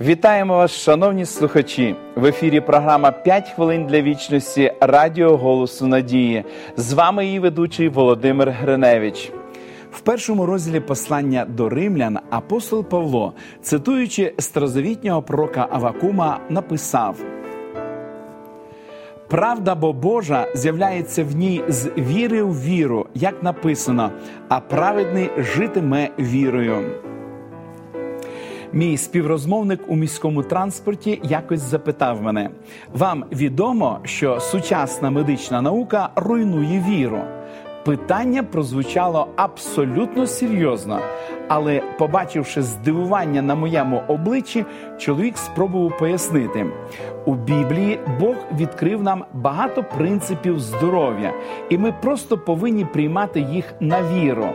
Вітаємо вас, шановні слухачі! В ефірі програма «5 хвилин для вічності Радіо Голосу Надії. З вами її ведучий Володимир Гриневич. В першому розділі послання до римлян апостол Павло, цитуючи старозавітнього пророка Авакума, написав: Правда бо Божа з'являється в ній з віри в віру, як написано, а праведний житиме вірою. Мій співрозмовник у міському транспорті якось запитав мене: вам відомо, що сучасна медична наука руйнує віру? Питання прозвучало абсолютно серйозно, але, побачивши здивування на моєму обличчі, чоловік спробував пояснити: у Біблії Бог відкрив нам багато принципів здоров'я, і ми просто повинні приймати їх на віру.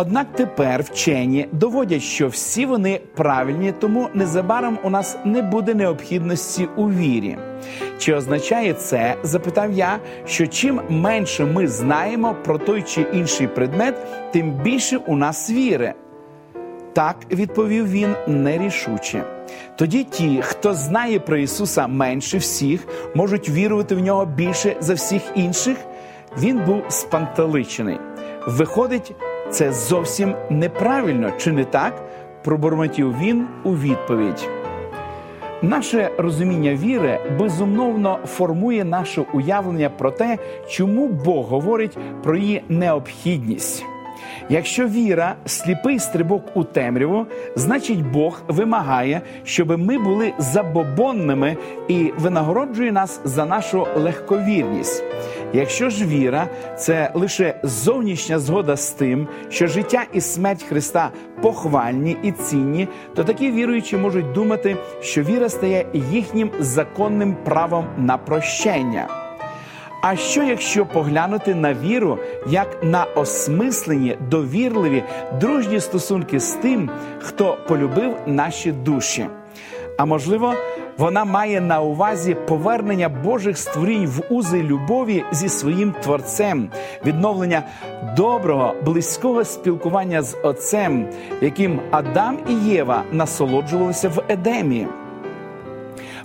Однак тепер вчені доводять, що всі вони правильні, тому незабаром у нас не буде необхідності у вірі. Чи означає це, запитав я, що чим менше ми знаємо про той чи інший предмет, тим більше у нас віри? Так відповів він нерішуче. Тоді ті, хто знає про Ісуса менше всіх, можуть вірувати в нього більше за всіх інших. Він був спантеличений. Виходить, це зовсім неправильно, чи не так? пробурмотів він у відповідь. Наше розуміння віри безумовно формує наше уявлення про те, чому Бог говорить про її необхідність. Якщо віра сліпий стрибок у темряву, значить Бог вимагає, щоб ми були забобонними і винагороджує нас за нашу легковірність. Якщо ж віра це лише зовнішня згода з тим, що життя і смерть Христа похвальні і цінні, то такі віруючі можуть думати, що віра стає їхнім законним правом на прощення. А що якщо поглянути на віру як на осмислені, довірливі, дружні стосунки з тим, хто полюбив наші душі? А можливо, вона має на увазі повернення Божих створінь в узи любові зі своїм творцем, відновлення доброго, близького спілкування з Отцем, яким Адам і Єва насолоджувалися в Едемі.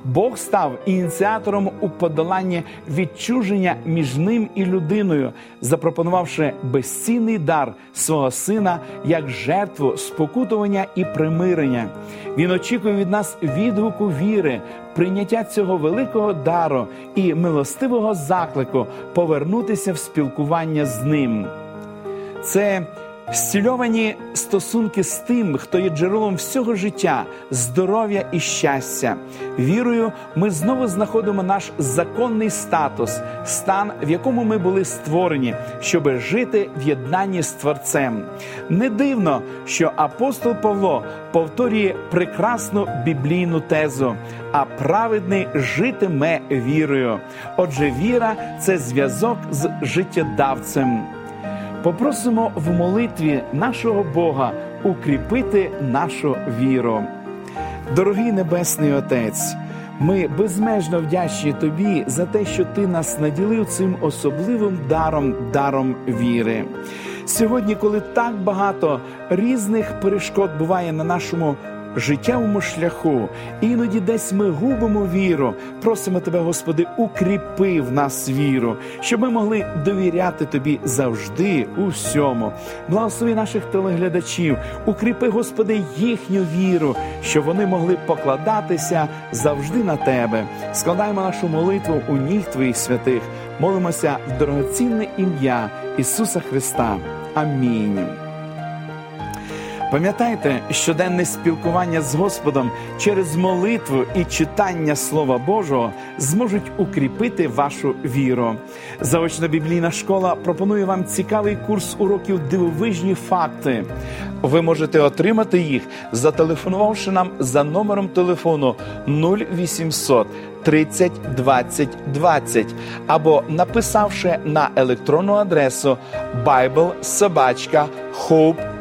Бог став ініціатором у подоланні відчуження між ним і людиною, запропонувавши безцінний дар свого сина як жертву спокутування і примирення. Він очікує від нас відгуку віри, прийняття цього великого дару і милостивого заклику повернутися в спілкування з ним. Це Зцільовані стосунки з тим, хто є джерелом всього життя, здоров'я і щастя. Вірою, ми знову знаходимо наш законний статус, стан, в якому ми були створені, щоб жити в єднанні з Творцем. Не дивно, що апостол Павло повторює прекрасну біблійну тезу, а праведний житиме вірою. Отже, віра це зв'язок з життєдавцем. Попросимо в молитві нашого Бога укріпити нашу віру. Дорогий Небесний Отець, ми безмежно вдячні Тобі за те, що Ти нас наділив цим особливим даром, даром віри. Сьогодні, коли так багато різних перешкод буває на нашому життєвому шляху. Іноді десь ми губимо віру. Просимо тебе, Господи, укріпи в нас віру, щоб ми могли довіряти Тобі завжди у всьому. Благослови наших телеглядачів, укріпи, Господи, їхню віру, щоб вони могли покладатися завжди на Тебе. Складаємо нашу молитву у ніг Твоїх святих. Молимося в дорогоцінне ім'я Ісуса Христа. Амінь. Пам'ятайте, щоденне спілкування з Господом через молитву і читання Слова Божого зможуть укріпити вашу віру. Заочна біблійна школа пропонує вам цікавий курс уроків дивовижні факти. Ви можете отримати їх, зателефонувавши нам за номером телефону 0800 30 20 20 або написавши на електронну адресу biblesobachka.hope.ua.